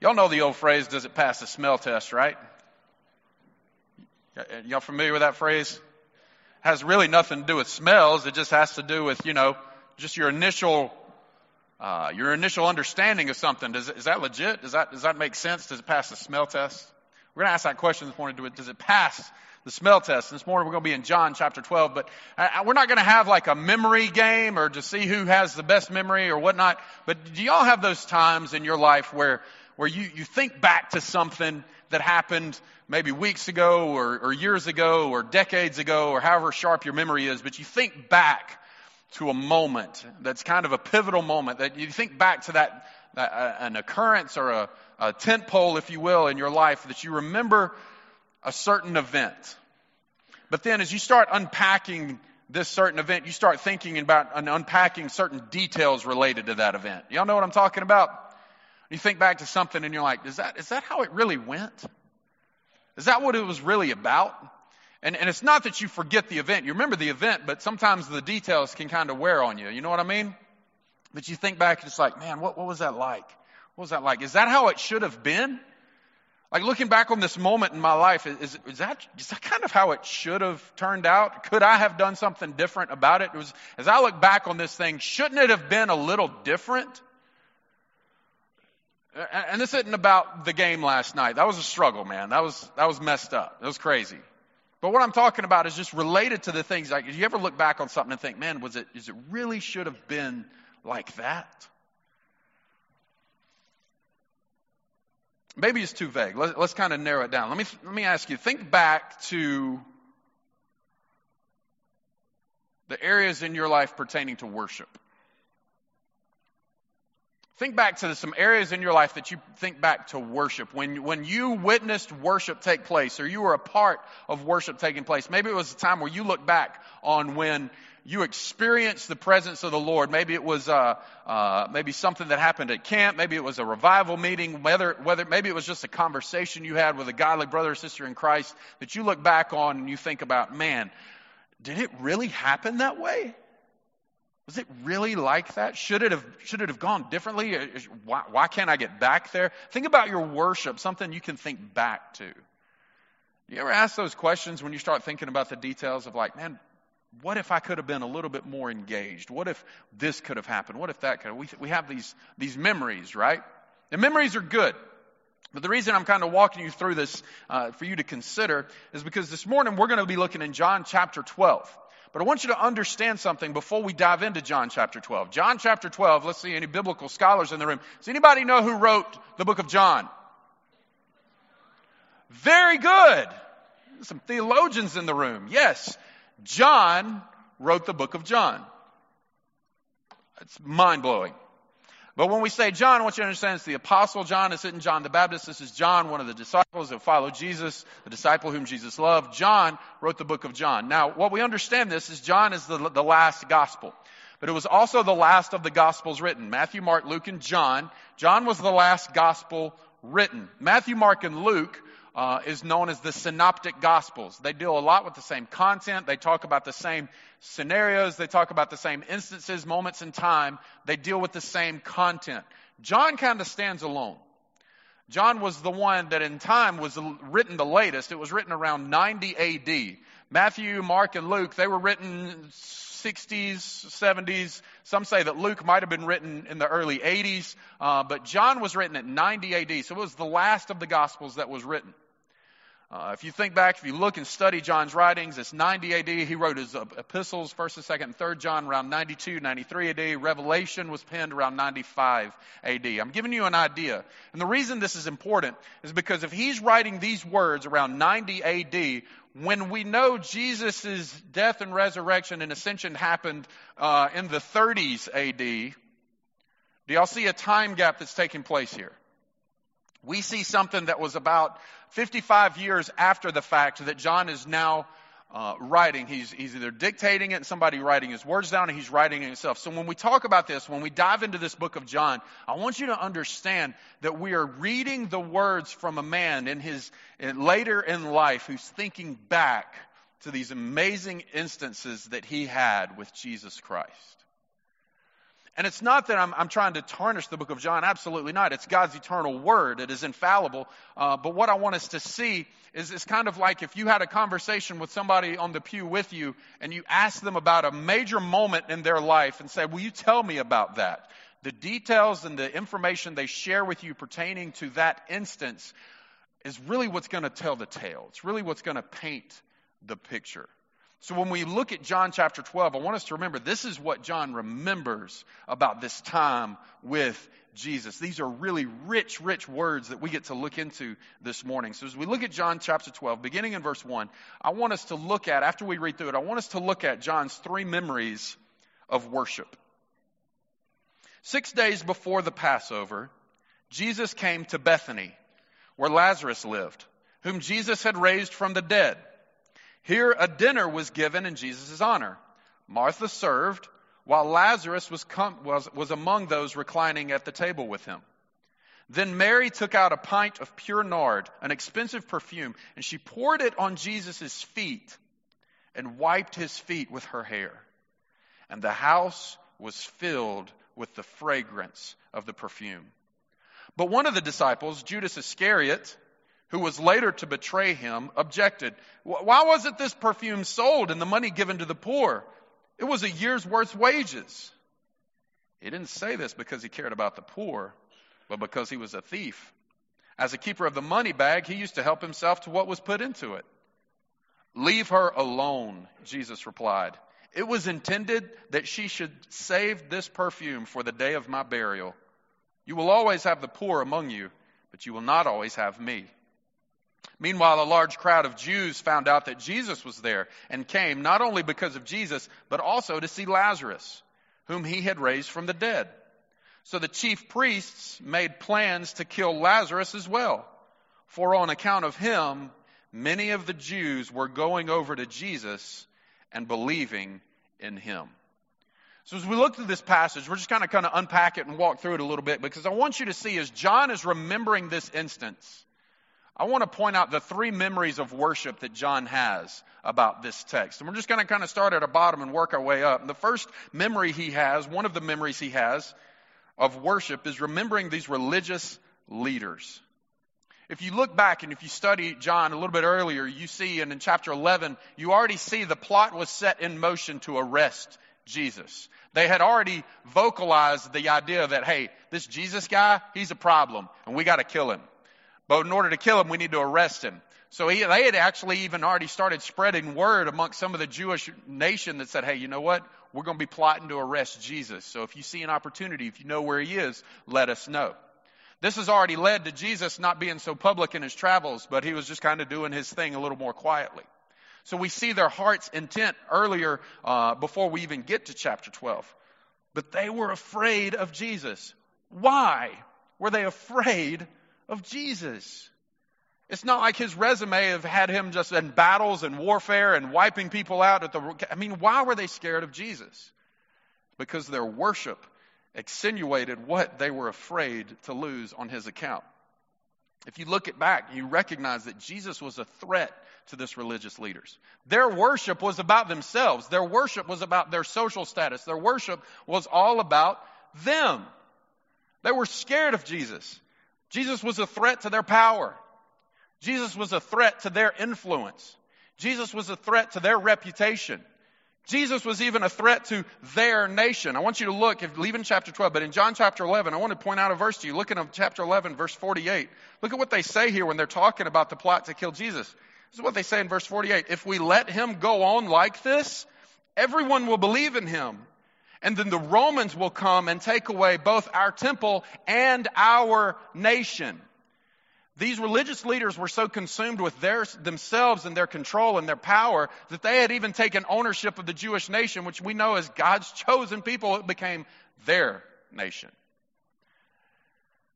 Y'all know the old phrase, does it pass the smell test, right? Y'all familiar with that phrase? Has really nothing to do with smells. It just has to do with, you know, just your initial, uh, your initial understanding of something. Does, is that legit? Does that, does that make sense? Does it pass the smell test? We're going to ask that question this morning. Does it pass the smell test? This morning we're going to be in John chapter 12, but uh, we're not going to have like a memory game or to see who has the best memory or whatnot. But do y'all have those times in your life where where you, you think back to something that happened maybe weeks ago or, or years ago or decades ago or however sharp your memory is, but you think back to a moment that's kind of a pivotal moment that you think back to that, that uh, an occurrence or a, a tent pole, if you will, in your life that you remember a certain event. But then as you start unpacking this certain event, you start thinking about and unpacking certain details related to that event. Y'all know what I'm talking about? You think back to something and you're like, is that, is that how it really went? Is that what it was really about? And, and it's not that you forget the event. You remember the event, but sometimes the details can kind of wear on you. You know what I mean? But you think back and it's like, man, what, what was that like? What was that like? Is that how it should have been? Like looking back on this moment in my life, is, is, that, is that kind of how it should have turned out? Could I have done something different about it? it was, as I look back on this thing, shouldn't it have been a little different? And this isn't about the game last night. That was a struggle, man. That was, that was messed up. That was crazy. But what I'm talking about is just related to the things like, you ever look back on something and think, man, was it, is it really should have been like that? Maybe it's too vague. Let, us kind of narrow it down. Let me, let me ask you, think back to the areas in your life pertaining to worship. Think back to some areas in your life that you think back to worship. When, when you witnessed worship take place or you were a part of worship taking place. Maybe it was a time where you look back on when you experienced the presence of the Lord. Maybe it was uh, uh, maybe something that happened at camp. Maybe it was a revival meeting. Whether whether maybe it was just a conversation you had with a godly brother or sister in Christ that you look back on and you think about, man, did it really happen that way? Was it really like that? Should it have, should it have gone differently? Uh, why, why can't I get back there? Think about your worship, something you can think back to. You ever ask those questions when you start thinking about the details of like, man, what if I could have been a little bit more engaged? What if this could have happened? What if that could? We, we have these, these memories, right? And memories are good. But the reason I'm kind of walking you through this uh, for you to consider is because this morning we're going to be looking in John chapter 12. But I want you to understand something before we dive into John chapter 12. John chapter 12, let's see any biblical scholars in the room. Does anybody know who wrote the book of John? Very good. Some theologians in the room. Yes. John wrote the book of John. It's mind blowing. But when we say John, I want you to understand it's the Apostle John. This isn't John the Baptist. This is John, one of the disciples that followed Jesus, the disciple whom Jesus loved. John wrote the book of John. Now, what we understand this is John is the, the last gospel. But it was also the last of the gospels written. Matthew, Mark, Luke, and John. John was the last gospel written. Matthew, Mark, and Luke uh, is known as the synoptic gospels. They deal a lot with the same content. They talk about the same scenarios. They talk about the same instances, moments in time. They deal with the same content. John kind of stands alone. John was the one that in time was written the latest. It was written around 90 AD. Matthew, Mark, and Luke, they were written 60s, 70s. Some say that Luke might have been written in the early 80s, uh, but John was written at 90 AD. So it was the last of the Gospels that was written. Uh, if you think back, if you look and study John's writings, it's 90 AD. He wrote his epistles, 1st and 2nd and 3rd John, around 92, 93 AD. Revelation was penned around 95 AD. I'm giving you an idea. And the reason this is important is because if he's writing these words around 90 AD, when we know Jesus' death and resurrection and ascension happened uh, in the 30s AD, do y'all see a time gap that's taking place here? We see something that was about 55 years after the fact that John is now uh, writing. He's, he's either dictating it and somebody writing his words down and he's writing it himself. So when we talk about this, when we dive into this book of John, I want you to understand that we are reading the words from a man in his in, later in life who's thinking back to these amazing instances that he had with Jesus Christ. And it's not that I'm, I'm, trying to tarnish the book of John. Absolutely not. It's God's eternal word. It is infallible. Uh, but what I want us to see is it's kind of like if you had a conversation with somebody on the pew with you and you ask them about a major moment in their life and say, will you tell me about that? The details and the information they share with you pertaining to that instance is really what's going to tell the tale. It's really what's going to paint the picture. So when we look at John chapter 12, I want us to remember this is what John remembers about this time with Jesus. These are really rich, rich words that we get to look into this morning. So as we look at John chapter 12, beginning in verse 1, I want us to look at, after we read through it, I want us to look at John's three memories of worship. Six days before the Passover, Jesus came to Bethany, where Lazarus lived, whom Jesus had raised from the dead. Here a dinner was given in Jesus' honor. Martha served, while Lazarus was, com- was, was among those reclining at the table with him. Then Mary took out a pint of pure nard, an expensive perfume, and she poured it on Jesus' feet and wiped his feet with her hair. And the house was filled with the fragrance of the perfume. But one of the disciples, Judas Iscariot, who was later to betray him, objected. Why wasn't this perfume sold and the money given to the poor? It was a year's worth's wages. He didn't say this because he cared about the poor, but because he was a thief. As a keeper of the money bag, he used to help himself to what was put into it. Leave her alone, Jesus replied. It was intended that she should save this perfume for the day of my burial. You will always have the poor among you, but you will not always have me. Meanwhile, a large crowd of Jews found out that Jesus was there and came not only because of Jesus, but also to see Lazarus, whom he had raised from the dead. So the chief priests made plans to kill Lazarus as well, for on account of him, many of the Jews were going over to Jesus and believing in him. So as we look through this passage, we're just kind of kind of unpack it and walk through it a little bit because I want you to see as John is remembering this instance, I want to point out the three memories of worship that John has about this text. And we're just going to kind of start at the bottom and work our way up. And the first memory he has, one of the memories he has of worship is remembering these religious leaders. If you look back and if you study John a little bit earlier, you see, and in chapter 11, you already see the plot was set in motion to arrest Jesus. They had already vocalized the idea that, hey, this Jesus guy, he's a problem, and we got to kill him. But in order to kill him, we need to arrest him. So he, they had actually even already started spreading word amongst some of the Jewish nation that said, hey, you know what? We're going to be plotting to arrest Jesus. So if you see an opportunity, if you know where he is, let us know. This has already led to Jesus not being so public in his travels, but he was just kind of doing his thing a little more quietly. So we see their heart's intent earlier uh, before we even get to chapter 12. But they were afraid of Jesus. Why were they afraid of Jesus. It's not like his resume have had him just in battles and warfare and wiping people out at the. I mean, why were they scared of Jesus? Because their worship extenuated what they were afraid to lose on his account. If you look it back, you recognize that Jesus was a threat to this religious leaders. Their worship was about themselves. Their worship was about their social status. Their worship was all about them. They were scared of Jesus. Jesus was a threat to their power. Jesus was a threat to their influence. Jesus was a threat to their reputation. Jesus was even a threat to their nation. I want you to look, if leave in chapter 12, but in John chapter 11, I want to point out a verse to you. Look at chapter 11, verse 48. Look at what they say here when they're talking about the plot to kill Jesus. This is what they say in verse 48. If we let him go on like this, everyone will believe in him. And then the Romans will come and take away both our temple and our nation. These religious leaders were so consumed with their, themselves and their control and their power that they had even taken ownership of the Jewish nation, which we know as God's chosen people, it became their nation.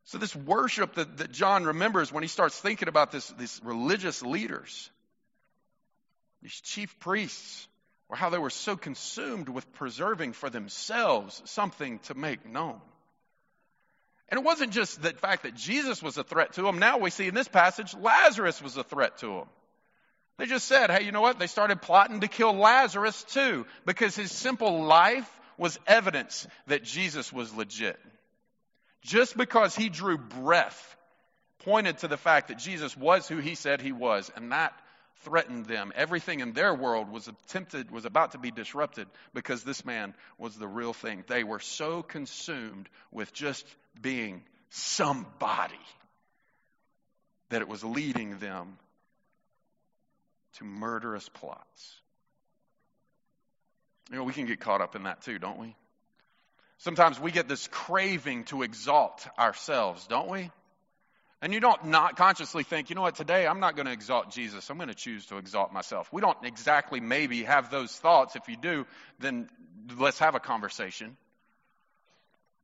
So this worship that, that John remembers when he starts thinking about this, these religious leaders, these chief priests, or how they were so consumed with preserving for themselves something to make known. And it wasn't just the fact that Jesus was a threat to them. Now we see in this passage, Lazarus was a threat to them. They just said, hey, you know what? They started plotting to kill Lazarus too, because his simple life was evidence that Jesus was legit. Just because he drew breath pointed to the fact that Jesus was who he said he was, and that threatened them. Everything in their world was attempted, was about to be disrupted because this man was the real thing. They were so consumed with just being somebody that it was leading them to murderous plots. You know, we can get caught up in that too, don't we? Sometimes we get this craving to exalt ourselves, don't we? And you don't not consciously think, you know what, today I'm not going to exalt Jesus. I'm going to choose to exalt myself. We don't exactly maybe have those thoughts. If you do, then let's have a conversation.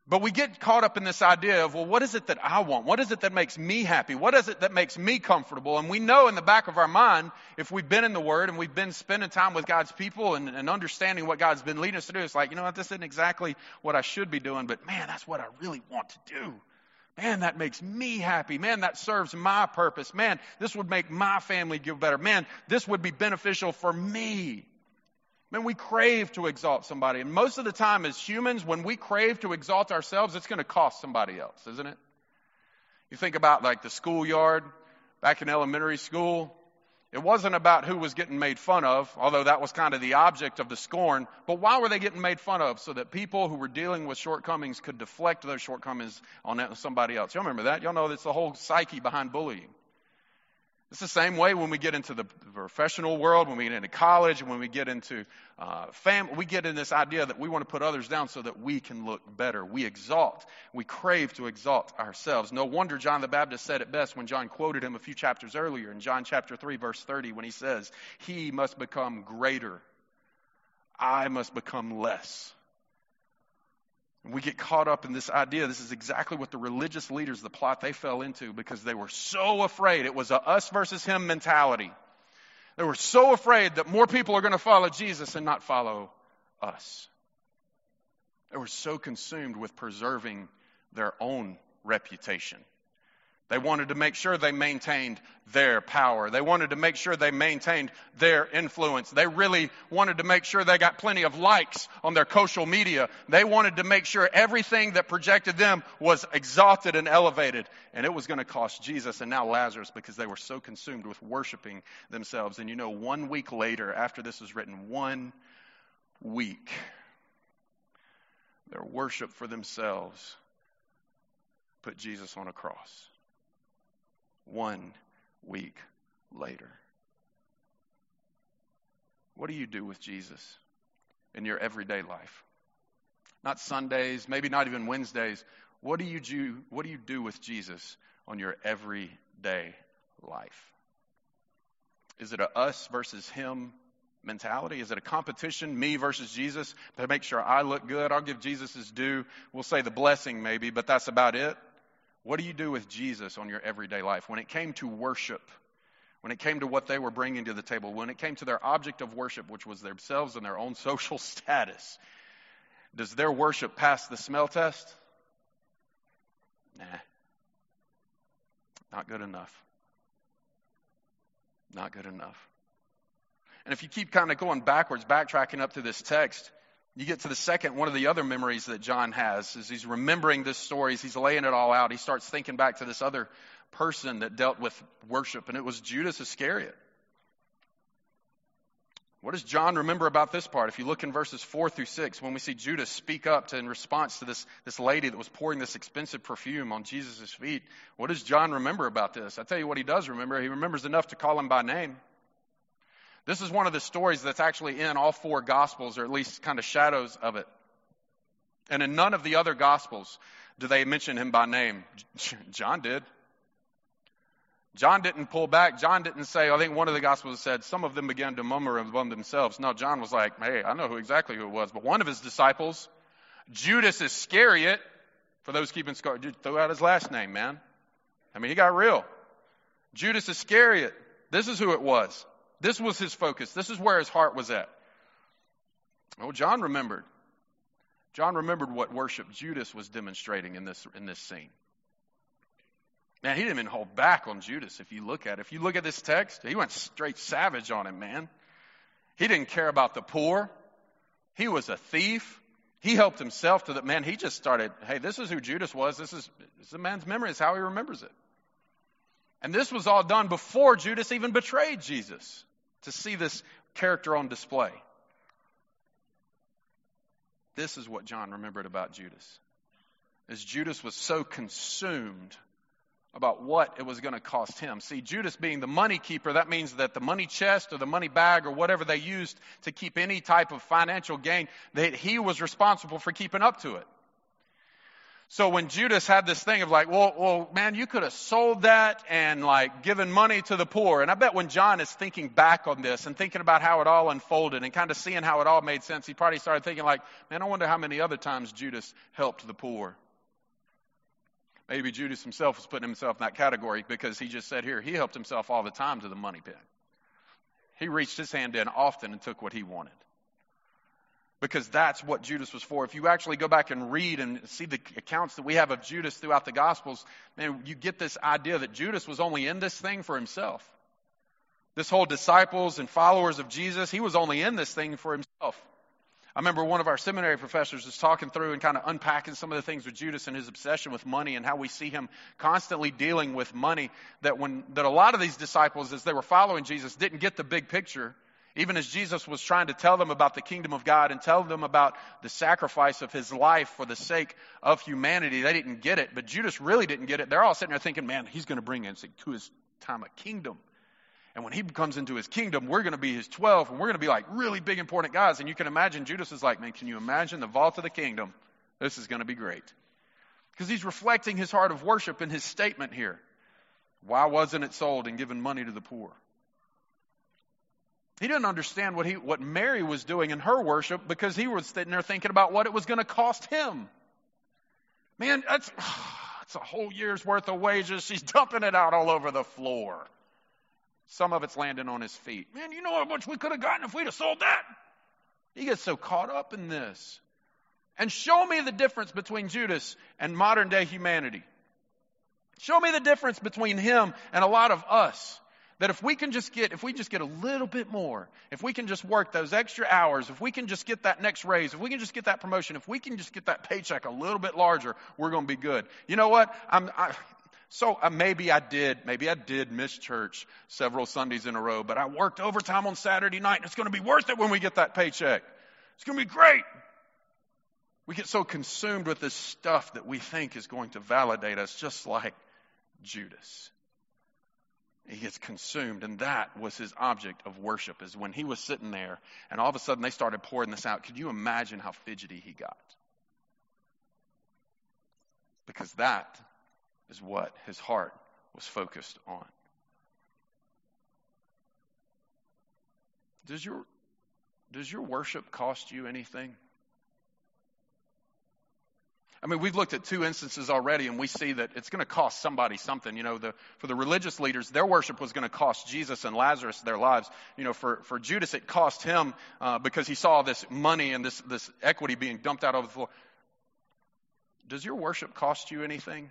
But we get caught up in this idea of, well, what is it that I want? What is it that makes me happy? What is it that makes me comfortable? And we know in the back of our mind, if we've been in the Word and we've been spending time with God's people and, and understanding what God's been leading us to do, it's like, you know what, this isn't exactly what I should be doing, but man, that's what I really want to do. Man, that makes me happy. Man, that serves my purpose. Man, this would make my family go better. Man, this would be beneficial for me. Man, we crave to exalt somebody. And most of the time, as humans, when we crave to exalt ourselves, it's going to cost somebody else, isn't it? You think about like the schoolyard back in elementary school. It wasn't about who was getting made fun of, although that was kind of the object of the scorn. But why were they getting made fun of? So that people who were dealing with shortcomings could deflect those shortcomings on somebody else. Y'all remember that? Y'all know that's the whole psyche behind bullying. It's the same way when we get into the professional world, when we get into college, when we get into uh, family. We get in this idea that we want to put others down so that we can look better. We exalt. We crave to exalt ourselves. No wonder John the Baptist said it best when John quoted him a few chapters earlier in John chapter 3, verse 30, when he says, He must become greater, I must become less. We get caught up in this idea. This is exactly what the religious leaders, the plot they fell into because they were so afraid. It was a us versus him mentality. They were so afraid that more people are going to follow Jesus and not follow us. They were so consumed with preserving their own reputation. They wanted to make sure they maintained their power. They wanted to make sure they maintained their influence. They really wanted to make sure they got plenty of likes on their social media. They wanted to make sure everything that projected them was exalted and elevated. And it was going to cost Jesus and now Lazarus because they were so consumed with worshiping themselves. And you know, one week later, after this was written, one week, their worship for themselves put Jesus on a cross one week later. What do you do with Jesus in your everyday life? Not Sundays, maybe not even Wednesdays. What do you do, what do, you do with Jesus on your everyday life? Is it a us versus him mentality? Is it a competition, me versus Jesus, to make sure I look good? I'll give Jesus his due. We'll say the blessing maybe, but that's about it. What do you do with Jesus on your everyday life? When it came to worship, when it came to what they were bringing to the table, when it came to their object of worship, which was themselves and their own social status, does their worship pass the smell test? Nah. Not good enough. Not good enough. And if you keep kind of going backwards, backtracking up to this text, you get to the second, one of the other memories that John has is he's remembering this story, he's laying it all out. He starts thinking back to this other person that dealt with worship, and it was Judas Iscariot. What does John remember about this part? If you look in verses 4 through 6, when we see Judas speak up to, in response to this, this lady that was pouring this expensive perfume on Jesus' feet, what does John remember about this? I tell you what he does remember. He remembers enough to call him by name. This is one of the stories that's actually in all four Gospels, or at least kind of shadows of it. And in none of the other Gospels do they mention him by name. John did. John didn't pull back. John didn't say, I think one of the Gospels said, some of them began to murmur among themselves. No, John was like, hey, I know who exactly who it was. But one of his disciples, Judas Iscariot, for those keeping score, throw out his last name, man. I mean, he got real. Judas Iscariot, this is who it was. This was his focus. This is where his heart was at. Oh, John remembered. John remembered what worship Judas was demonstrating in this, in this scene. Man, he didn't even hold back on Judas if you look at it. If you look at this text, he went straight savage on him, man. He didn't care about the poor. He was a thief. He helped himself to that man. He just started, hey, this is who Judas was. This is, this is a man's memory. is how he remembers it. And this was all done before Judas even betrayed Jesus to see this character on display. This is what John remembered about Judas. As Judas was so consumed about what it was going to cost him. See, Judas being the money keeper, that means that the money chest or the money bag or whatever they used to keep any type of financial gain, that he was responsible for keeping up to it. So when Judas had this thing of like, well, well, man, you could have sold that and like given money to the poor. And I bet when John is thinking back on this and thinking about how it all unfolded and kind of seeing how it all made sense, he probably started thinking like, man, I wonder how many other times Judas helped the poor. Maybe Judas himself was putting himself in that category because he just said here, he helped himself all the time to the money pit. He reached his hand in often and took what he wanted because that's what Judas was for. If you actually go back and read and see the accounts that we have of Judas throughout the Gospels, man, you get this idea that Judas was only in this thing for himself. This whole disciples and followers of Jesus, he was only in this thing for himself. I remember one of our seminary professors was talking through and kind of unpacking some of the things with Judas and his obsession with money and how we see him constantly dealing with money. That when that a lot of these disciples, as they were following Jesus, didn't get the big picture even as Jesus was trying to tell them about the kingdom of God and tell them about the sacrifice of his life for the sake of humanity, they didn't get it. But Judas really didn't get it. They're all sitting there thinking, man, he's going to bring us to his time of kingdom. And when he comes into his kingdom, we're going to be his 12 and we're going to be like really big, important guys. And you can imagine Judas is like, man, can you imagine the vault of the kingdom? This is going to be great. Because he's reflecting his heart of worship in his statement here. Why wasn't it sold and given money to the poor? He didn't understand what, he, what Mary was doing in her worship because he was sitting there thinking about what it was going to cost him. Man, that's, that's a whole year's worth of wages. She's dumping it out all over the floor. Some of it's landing on his feet. Man, you know how much we could have gotten if we'd have sold that? He gets so caught up in this. And show me the difference between Judas and modern day humanity. Show me the difference between him and a lot of us. That if we can just get, if we just get a little bit more, if we can just work those extra hours, if we can just get that next raise, if we can just get that promotion, if we can just get that paycheck a little bit larger, we're going to be good. You know what? I'm, I, so uh, maybe I did, maybe I did miss church several Sundays in a row, but I worked overtime on Saturday night and it's going to be worth it when we get that paycheck. It's going to be great. We get so consumed with this stuff that we think is going to validate us, just like Judas he gets consumed and that was his object of worship is when he was sitting there and all of a sudden they started pouring this out. Could you imagine how fidgety he got? Because that is what his heart was focused on. Does your does your worship cost you anything I mean, we've looked at two instances already, and we see that it's going to cost somebody something. You know, the, for the religious leaders, their worship was going to cost Jesus and Lazarus their lives. You know, for, for Judas, it cost him uh, because he saw this money and this, this equity being dumped out over the floor. Does your worship cost you anything?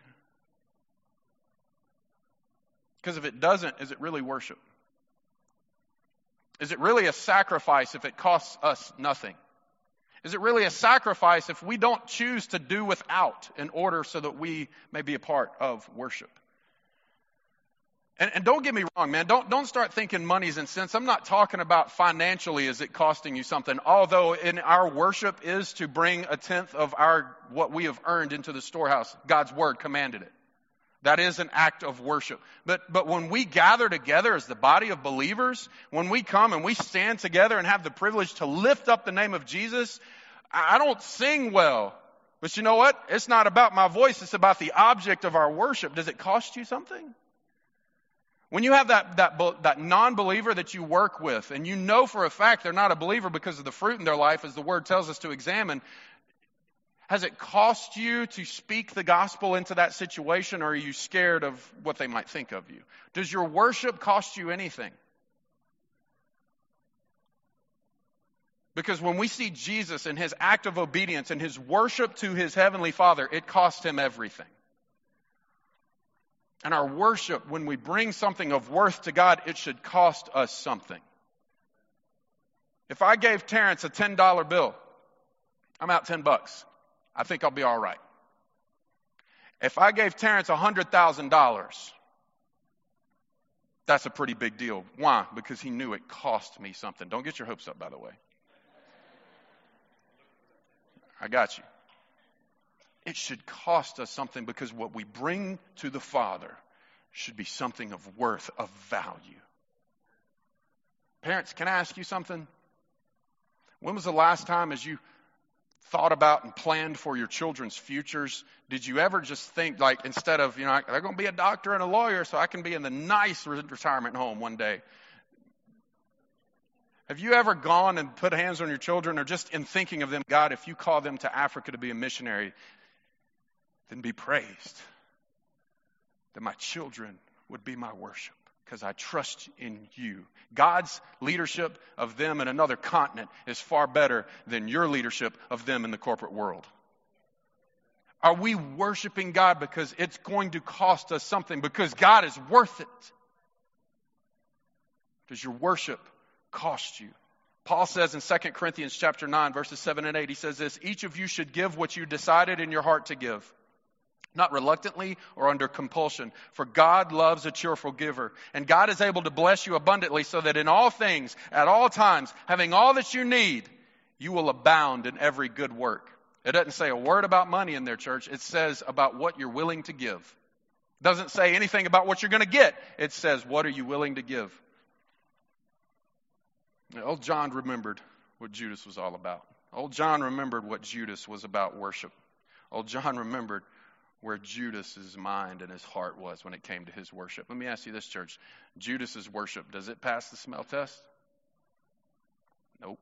Because if it doesn't, is it really worship? Is it really a sacrifice if it costs us nothing? Is it really a sacrifice if we don't choose to do without in order so that we may be a part of worship? And, and, don't get me wrong, man. Don't, don't start thinking money's and cents. I'm not talking about financially is it costing you something. Although in our worship is to bring a tenth of our, what we have earned into the storehouse. God's word commanded it. That is an act of worship. But, but when we gather together as the body of believers, when we come and we stand together and have the privilege to lift up the name of Jesus, I don't sing well. But you know what? It's not about my voice, it's about the object of our worship. Does it cost you something? When you have that, that, that non believer that you work with, and you know for a fact they're not a believer because of the fruit in their life, as the word tells us to examine, has it cost you to speak the gospel into that situation, or are you scared of what they might think of you? Does your worship cost you anything? Because when we see Jesus and his act of obedience and his worship to his heavenly Father, it cost him everything. And our worship, when we bring something of worth to God, it should cost us something. If I gave Terrence a $10 bill I'm out 10 bucks. I think I'll be all right. If I gave Terrence $100,000, that's a pretty big deal. Why? Because he knew it cost me something. Don't get your hopes up, by the way. I got you. It should cost us something because what we bring to the Father should be something of worth, of value. Parents, can I ask you something? When was the last time, as you thought about and planned for your children's futures, did you ever just think, like, instead of, you know, they're going to be a doctor and a lawyer so I can be in the nice retirement home one day? Have you ever gone and put hands on your children or just in thinking of them, God, if you call them to Africa to be a missionary, then be praised that my children would be my worship because I trust in you. God's leadership of them in another continent is far better than your leadership of them in the corporate world. Are we worshiping God because it's going to cost us something? Because God is worth it. Does your worship cost you? Paul says in 2 Corinthians chapter 9 verses 7 and 8 he says this each of you should give what you decided in your heart to give not reluctantly or under compulsion. For God loves a cheerful giver. And God is able to bless you abundantly so that in all things, at all times, having all that you need, you will abound in every good work. It doesn't say a word about money in their church. It says about what you're willing to give. It doesn't say anything about what you're going to get. It says, what are you willing to give? Old John remembered what Judas was all about. Old John remembered what Judas was about worship. Old John remembered where Judas's mind and his heart was when it came to his worship. Let me ask you this, church. Judas's worship, does it pass the smell test? Nope.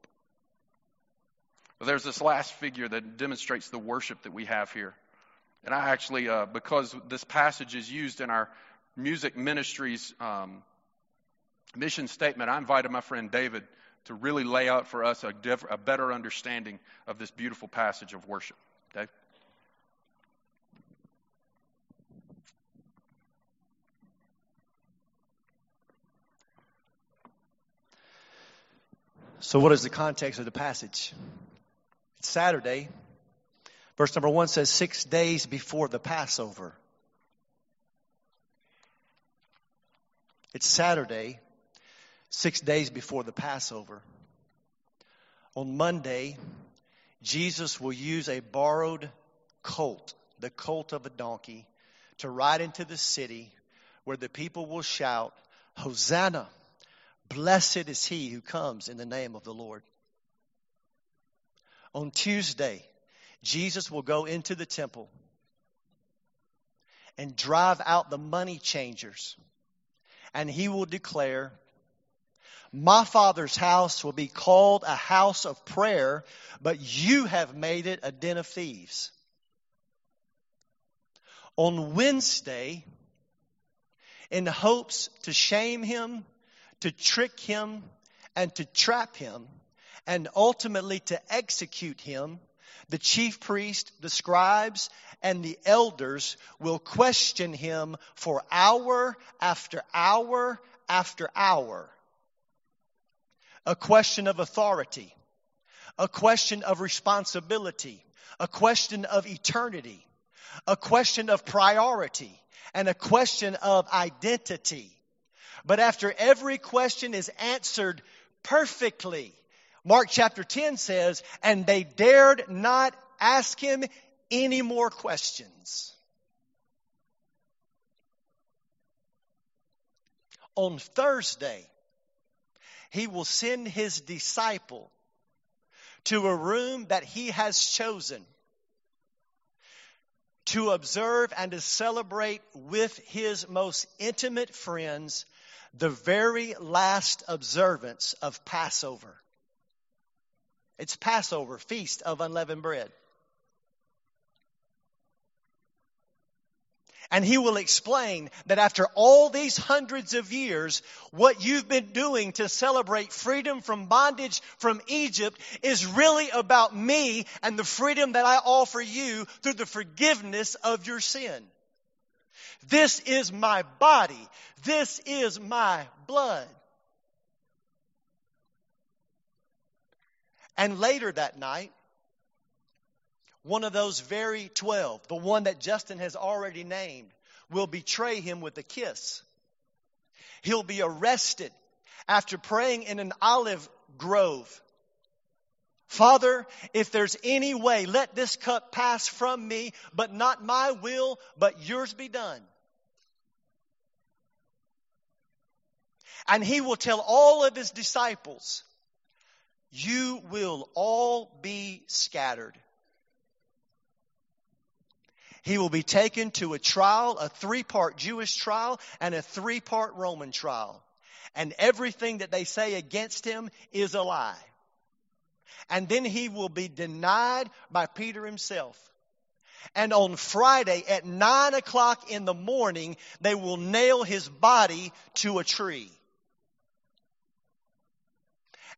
Well, there's this last figure that demonstrates the worship that we have here. And I actually, uh, because this passage is used in our music ministry's um, mission statement, I invited my friend David to really lay out for us a, diff- a better understanding of this beautiful passage of worship. Dave? So, what is the context of the passage? It's Saturday. Verse number one says, six days before the Passover. It's Saturday, six days before the Passover. On Monday, Jesus will use a borrowed colt, the colt of a donkey, to ride into the city where the people will shout, Hosanna! Blessed is he who comes in the name of the Lord. On Tuesday, Jesus will go into the temple and drive out the money changers. And he will declare, My Father's house will be called a house of prayer, but you have made it a den of thieves. On Wednesday, in hopes to shame him to trick him and to trap him and ultimately to execute him, the chief priest, the scribes, and the elders will question him for hour after hour after hour. A question of authority, a question of responsibility, a question of eternity, a question of priority, and a question of identity. But after every question is answered perfectly, Mark chapter 10 says, and they dared not ask him any more questions. On Thursday, he will send his disciple to a room that he has chosen to observe and to celebrate with his most intimate friends the very last observance of Passover. It's Passover, Feast of Unleavened Bread. And he will explain that after all these hundreds of years, what you've been doing to celebrate freedom from bondage from Egypt is really about me and the freedom that I offer you through the forgiveness of your sin. This is my body. This is my blood. And later that night, one of those very 12, the one that Justin has already named, will betray him with a kiss. He'll be arrested after praying in an olive grove. Father, if there's any way, let this cup pass from me, but not my will, but yours be done. And he will tell all of his disciples, you will all be scattered. He will be taken to a trial, a three part Jewish trial and a three part Roman trial. And everything that they say against him is a lie. And then he will be denied by Peter himself. And on Friday at nine o'clock in the morning, they will nail his body to a tree.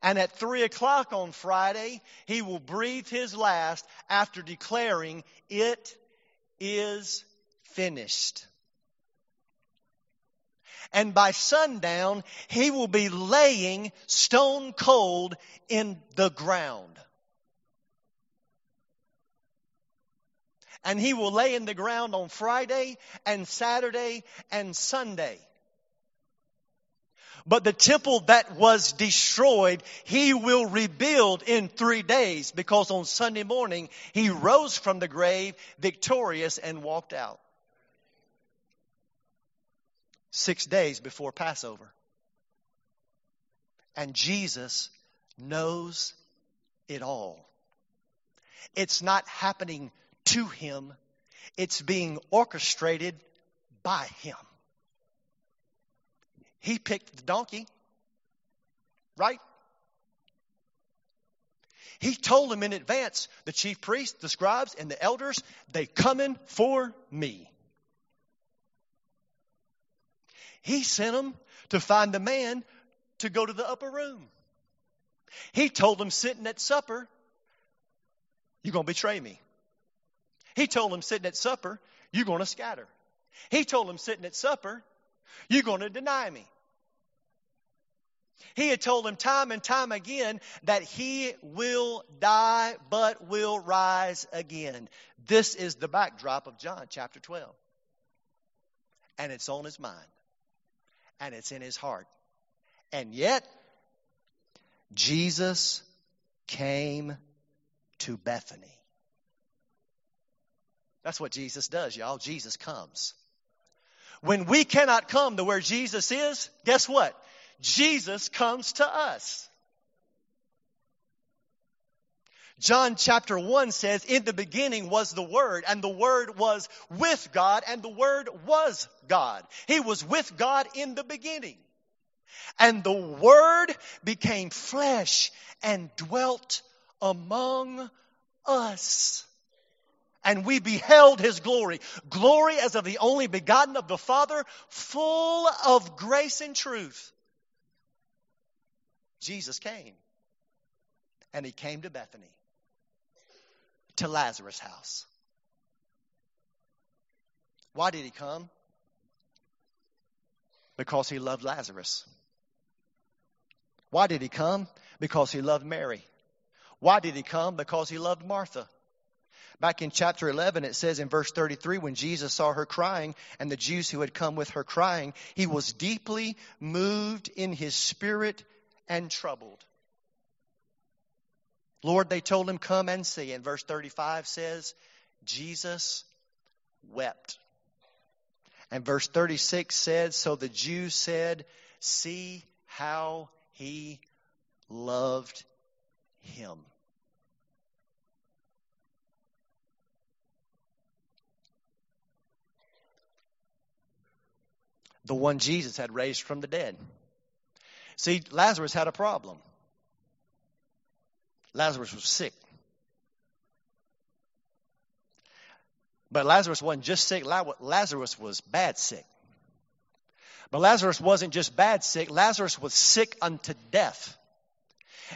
And at three o'clock on Friday, he will breathe his last after declaring, It is finished. And by sundown, he will be laying stone cold in the ground. And he will lay in the ground on Friday and Saturday and Sunday. But the temple that was destroyed, he will rebuild in three days because on Sunday morning he rose from the grave victorious and walked out. Six days before Passover. And Jesus knows it all. It's not happening to him, it's being orchestrated by him. He picked the donkey, right? He told them in advance, the chief priests, the scribes, and the elders, they coming for me. He sent them to find the man to go to the upper room. He told them sitting at supper, you're going to betray me. He told them sitting at supper, you're going to scatter. He told them sitting at supper, you're going to deny me. He had told him time and time again that he will die but will rise again. This is the backdrop of John chapter 12. And it's on his mind. And it's in his heart. And yet, Jesus came to Bethany. That's what Jesus does, y'all. Jesus comes. When we cannot come to where Jesus is, guess what? Jesus comes to us. John chapter 1 says, In the beginning was the Word, and the Word was with God, and the Word was God. He was with God in the beginning. And the Word became flesh and dwelt among us and we beheld his glory. Glory as of the only begotten of the Father, full of grace and truth. Jesus came. And he came to Bethany, to Lazarus' house. Why did he come? Because he loved Lazarus. Why did he come? Because he loved Mary. Why did he come? Because he loved Martha. Back in chapter 11, it says in verse 33, when Jesus saw her crying and the Jews who had come with her crying, he was deeply moved in his spirit and troubled. Lord, they told him, Come and see. And verse 35 says, Jesus wept. And verse 36 said, So the Jews said, See how he loved him. the one Jesus had raised from the dead. See, Lazarus had a problem. Lazarus was sick. But Lazarus wasn't just sick, Lazarus was bad sick. But Lazarus wasn't just bad sick, Lazarus was sick unto death.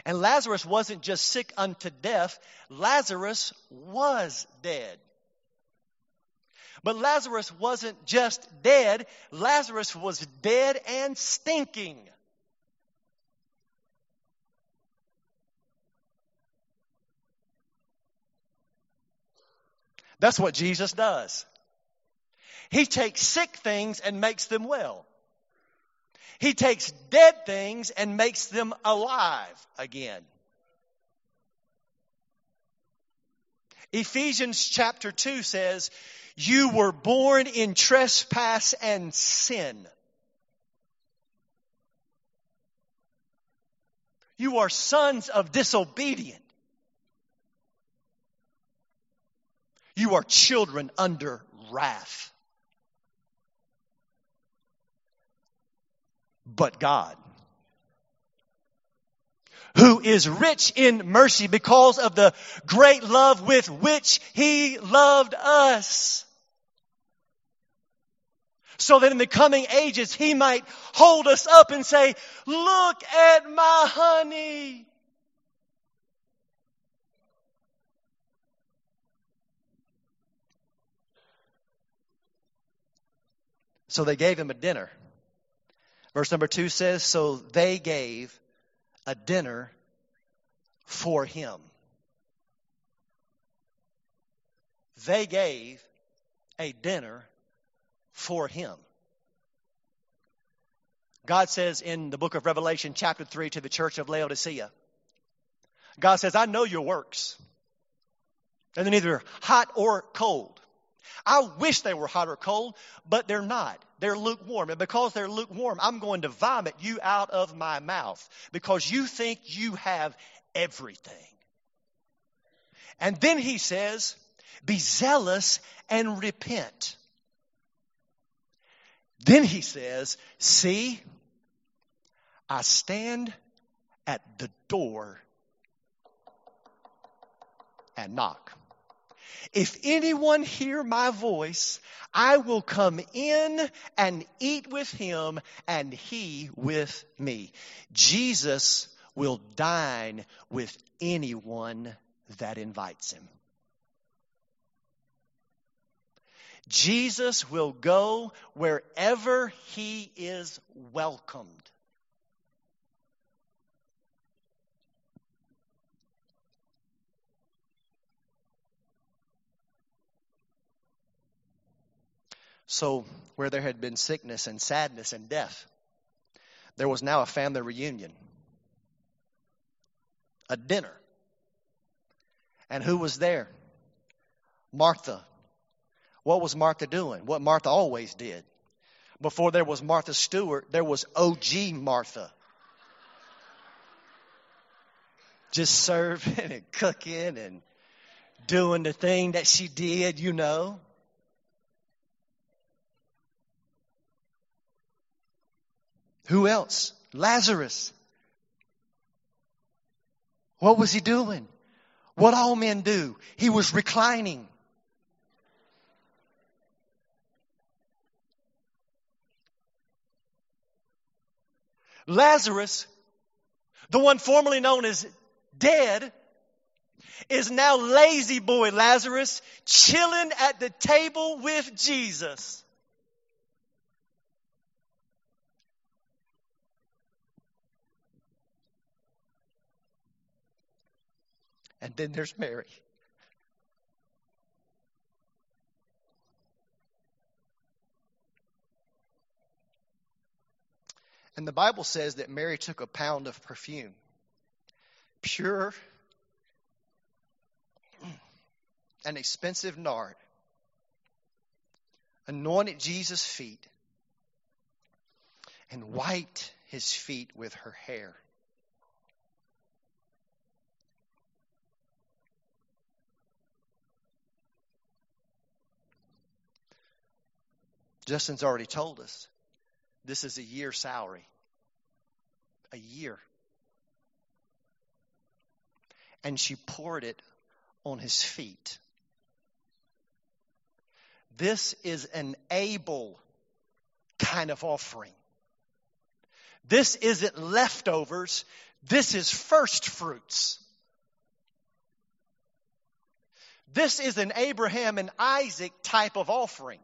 And Lazarus wasn't just sick unto death, Lazarus was dead. But Lazarus wasn't just dead, Lazarus was dead and stinking. That's what Jesus does. He takes sick things and makes them well. He takes dead things and makes them alive again. Ephesians chapter 2 says, You were born in trespass and sin. You are sons of disobedience. You are children under wrath. But God, who is rich in mercy because of the great love with which He loved us. So that in the coming ages He might hold us up and say, look at my honey. So they gave him a dinner. Verse number two says, So they gave a dinner for him. They gave a dinner for him. God says in the book of Revelation, chapter 3, to the church of Laodicea, God says, I know your works. And they're neither hot or cold. I wish they were hot or cold, but they're not. They're lukewarm. And because they're lukewarm, I'm going to vomit you out of my mouth because you think you have everything. And then he says, be zealous and repent. Then he says, see, I stand at the door and knock. If anyone hear my voice, I will come in and eat with him and he with me. Jesus will dine with anyone that invites him. Jesus will go wherever he is welcomed. So, where there had been sickness and sadness and death, there was now a family reunion, a dinner. And who was there? Martha. What was Martha doing? What Martha always did. Before there was Martha Stewart, there was OG Martha. Just serving and cooking and doing the thing that she did, you know. Who else? Lazarus. What was he doing? What all men do. He was reclining. Lazarus, the one formerly known as dead, is now lazy boy Lazarus chilling at the table with Jesus. And then there's Mary. And the Bible says that Mary took a pound of perfume, pure and expensive nard, anointed Jesus' feet, and wiped his feet with her hair. Justin's already told us this is a year salary. A year. And she poured it on his feet. This is an Abel kind of offering. This isn't leftovers. This is first fruits. This is an Abraham and Isaac type of offering.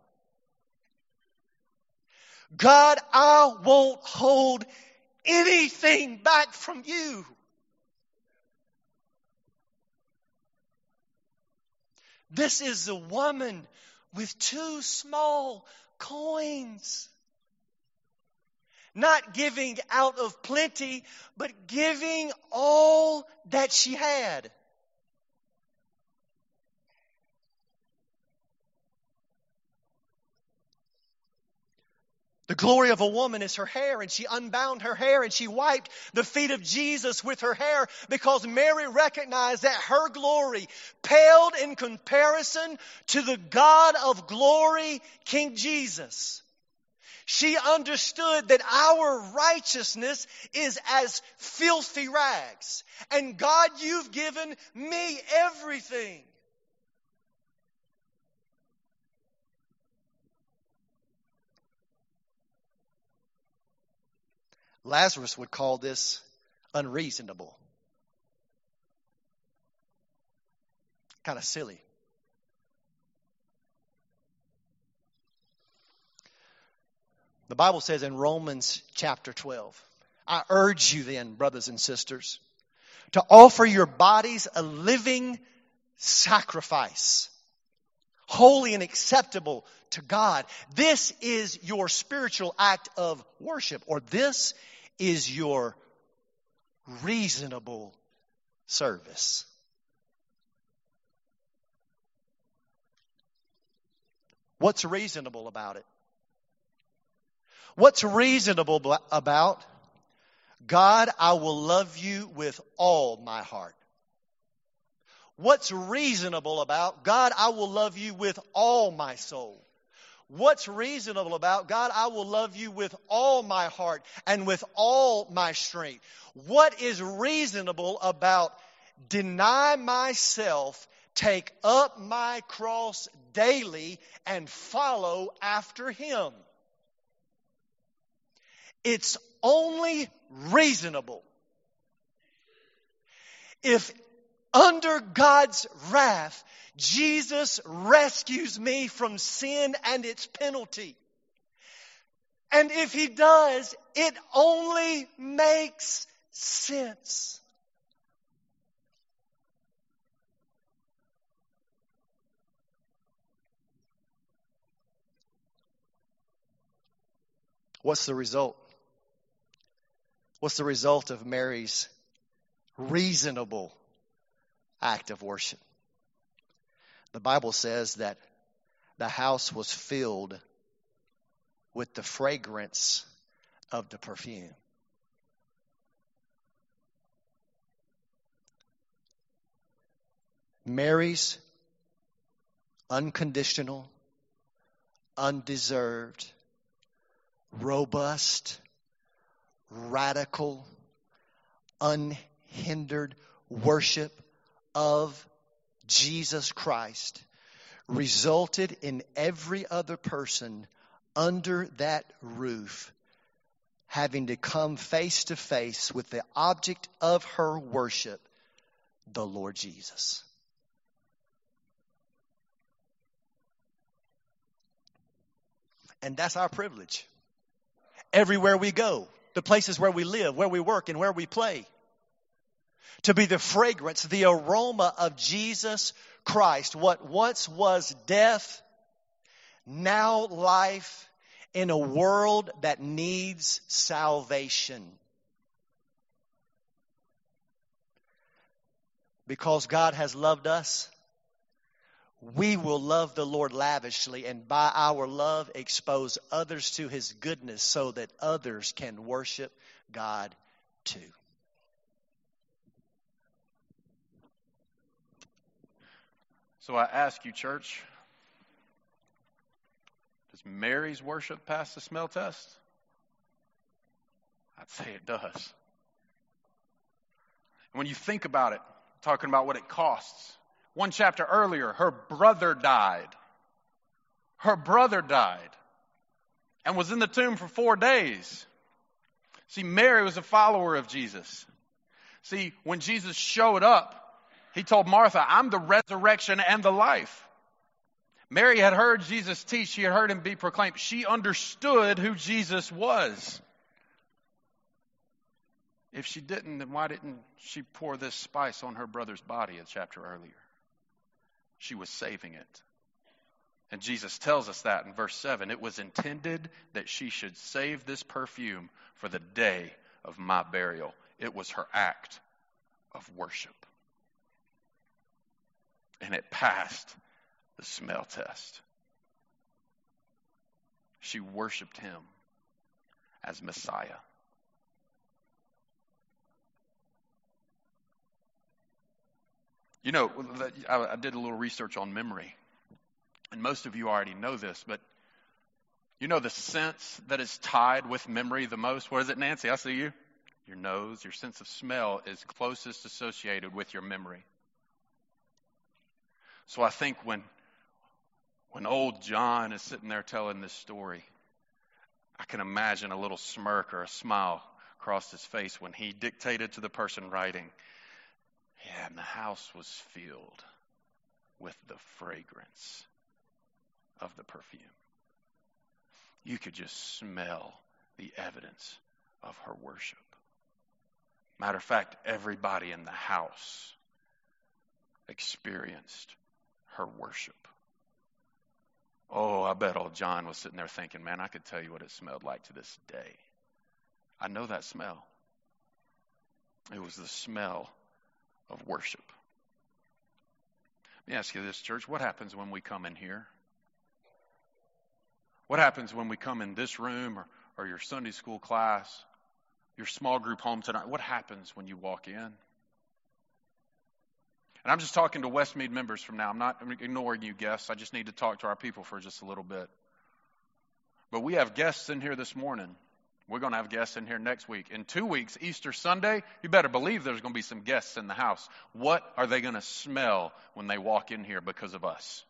God, I won't hold anything back from you. This is the woman with two small coins. Not giving out of plenty, but giving all that she had. The glory of a woman is her hair, and she unbound her hair and she wiped the feet of Jesus with her hair because Mary recognized that her glory paled in comparison to the God of glory, King Jesus. She understood that our righteousness is as filthy rags. And God, you've given me everything. Lazarus would call this unreasonable. Kind of silly. The Bible says in Romans chapter 12, I urge you then, brothers and sisters, to offer your bodies a living sacrifice, holy and acceptable to God. This is your spiritual act of worship, or this is your reasonable service. What's reasonable about it? What's reasonable about God, I will love you with all my heart? What's reasonable about God, I will love you with all my soul? What's reasonable about God? I will love you with all my heart and with all my strength. What is reasonable about deny myself, take up my cross daily, and follow after Him? It's only reasonable if under God's wrath, Jesus rescues me from sin and its penalty. And if he does, it only makes sense. What's the result? What's the result of Mary's reasonable act of worship? The Bible says that the house was filled with the fragrance of the perfume. Mary's unconditional, undeserved, robust, radical, unhindered worship of Jesus Christ resulted in every other person under that roof having to come face to face with the object of her worship, the Lord Jesus. And that's our privilege. Everywhere we go, the places where we live, where we work, and where we play. To be the fragrance, the aroma of Jesus Christ. What once was death, now life in a world that needs salvation. Because God has loved us, we will love the Lord lavishly and by our love expose others to his goodness so that others can worship God too. So I ask you, church, does Mary's worship pass the smell test? I'd say it does. And when you think about it, talking about what it costs, one chapter earlier, her brother died. Her brother died and was in the tomb for four days. See, Mary was a follower of Jesus. See, when Jesus showed up, he told Martha, I'm the resurrection and the life. Mary had heard Jesus teach, she had heard him be proclaimed. She understood who Jesus was. If she didn't, then why didn't she pour this spice on her brother's body a chapter earlier? she was saving it. And Jesus tells us that in verse 7 it was intended that she should save this perfume for the day of my burial. It was her act of worship. And it passed the smell test. She worshiped him as Messiah. You know, I did a little research on memory, and most of you already know this, but you know the sense that is tied with memory the most? What is it, Nancy? I see you. Your nose, your sense of smell is closest associated with your memory. So I think when when old John is sitting there telling this story, I can imagine a little smirk or a smile across his face when he dictated to the person writing, yeah, and the house was filled with the fragrance of the perfume. You could just smell the evidence of her worship. Matter of fact, everybody in the house experienced her worship. Oh, I bet old John was sitting there thinking, man, I could tell you what it smelled like to this day. I know that smell. It was the smell of worship. Let me ask you this, church. What happens when we come in here? What happens when we come in this room or, or your Sunday school class, your small group home tonight? What happens when you walk in? And I'm just talking to Westmead members from now. I'm not ignoring you guests. I just need to talk to our people for just a little bit. But we have guests in here this morning. We're going to have guests in here next week. In two weeks, Easter Sunday, you better believe there's going to be some guests in the house. What are they going to smell when they walk in here because of us?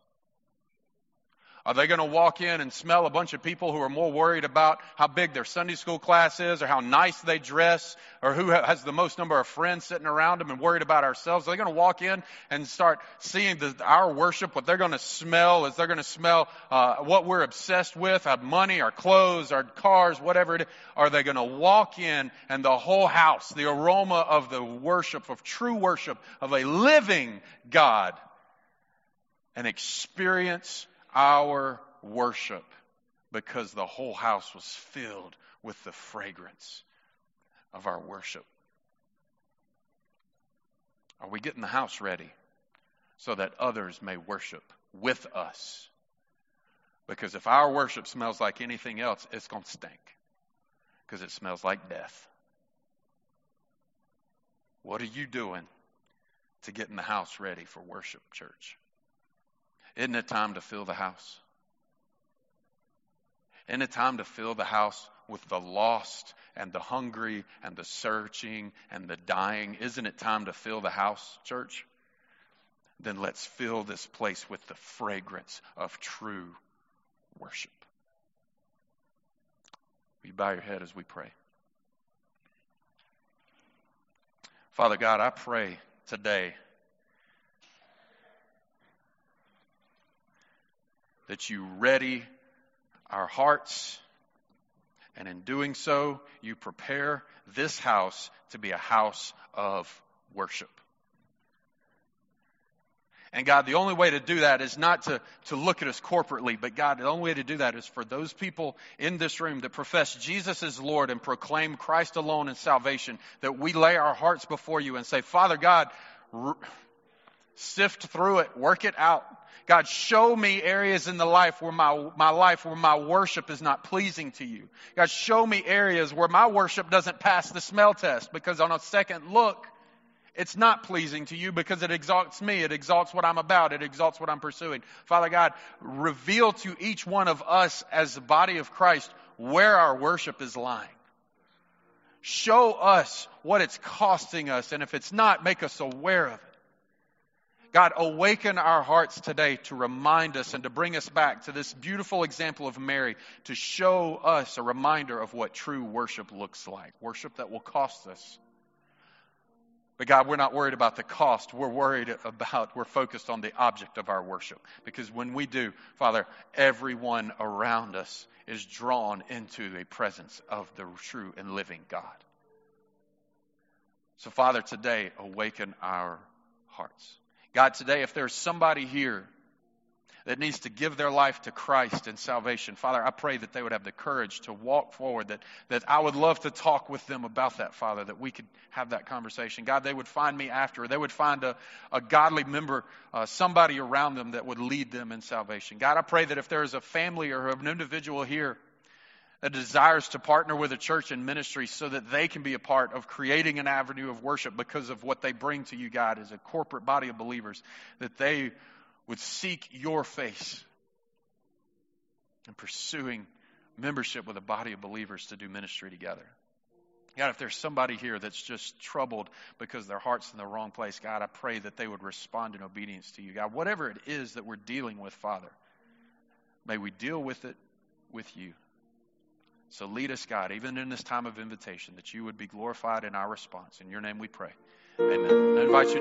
Are they going to walk in and smell a bunch of people who are more worried about how big their Sunday school class is or how nice they dress or who has the most number of friends sitting around them and worried about ourselves? Are they going to walk in and start seeing the, our worship? What they're going to smell is they're going to smell uh, what we're obsessed with, our money, our clothes, our cars, whatever it is. Are they going to walk in and the whole house, the aroma of the worship, of true worship, of a living God, and experience our worship because the whole house was filled with the fragrance of our worship. Are we getting the house ready so that others may worship with us? Because if our worship smells like anything else, it's going to stink because it smells like death. What are you doing to get in the house ready for worship, church? Isn't it time to fill the house? Isn't it time to fill the house with the lost and the hungry and the searching and the dying? Isn't it time to fill the house, church? Then let's fill this place with the fragrance of true worship. Will you bow your head as we pray? Father God, I pray today that you ready our hearts, and in doing so, you prepare this house to be a house of worship. And God, the only way to do that is not to, to look at us corporately, but God, the only way to do that is for those people in this room that profess Jesus as Lord and proclaim Christ alone in salvation, that we lay our hearts before you and say, Father God, sift through it, work it out. God, show me areas in the life where my, my life where my worship is not pleasing to you. God, show me areas where my worship doesn't pass the smell test because on a second look, it's not pleasing to you because it exalts me. It exalts what I'm about. It exalts what I'm pursuing. Father God, reveal to each one of us as the body of Christ where our worship is lying. Show us what it's costing us, and if it's not, make us aware of it. God, awaken our hearts today to remind us and to bring us back to this beautiful example of Mary, to show us a reminder of what true worship looks like. Worship that will cost us. But God, we're not worried about the cost. We're worried about, we're focused on the object of our worship. Because when we do, Father, everyone around us is drawn into a presence of the true and living God. So, Father, today, awaken our hearts. God, today, if there's somebody here that needs to give their life to Christ and salvation, Father, I pray that they would have the courage to walk forward, that, that I would love to talk with them about that, Father, that we could have that conversation. God, they would find me after, they would find a, a godly member, uh, somebody around them that would lead them in salvation. God, I pray that if there is a family or an individual here that desires to partner with a church in ministry so that they can be a part of creating an avenue of worship because of what they bring to you, God, as a corporate body of believers, that they would seek your face and pursuing membership with a body of believers to do ministry together. God, if there's somebody here that's just troubled because their heart's in the wrong place, God, I pray that they would respond in obedience to you. God, whatever it is that we're dealing with, Father, may we deal with it with you. So lead us, God, even in this time of invitation, that you would be glorified in our response. In your name we pray. Amen. I invite you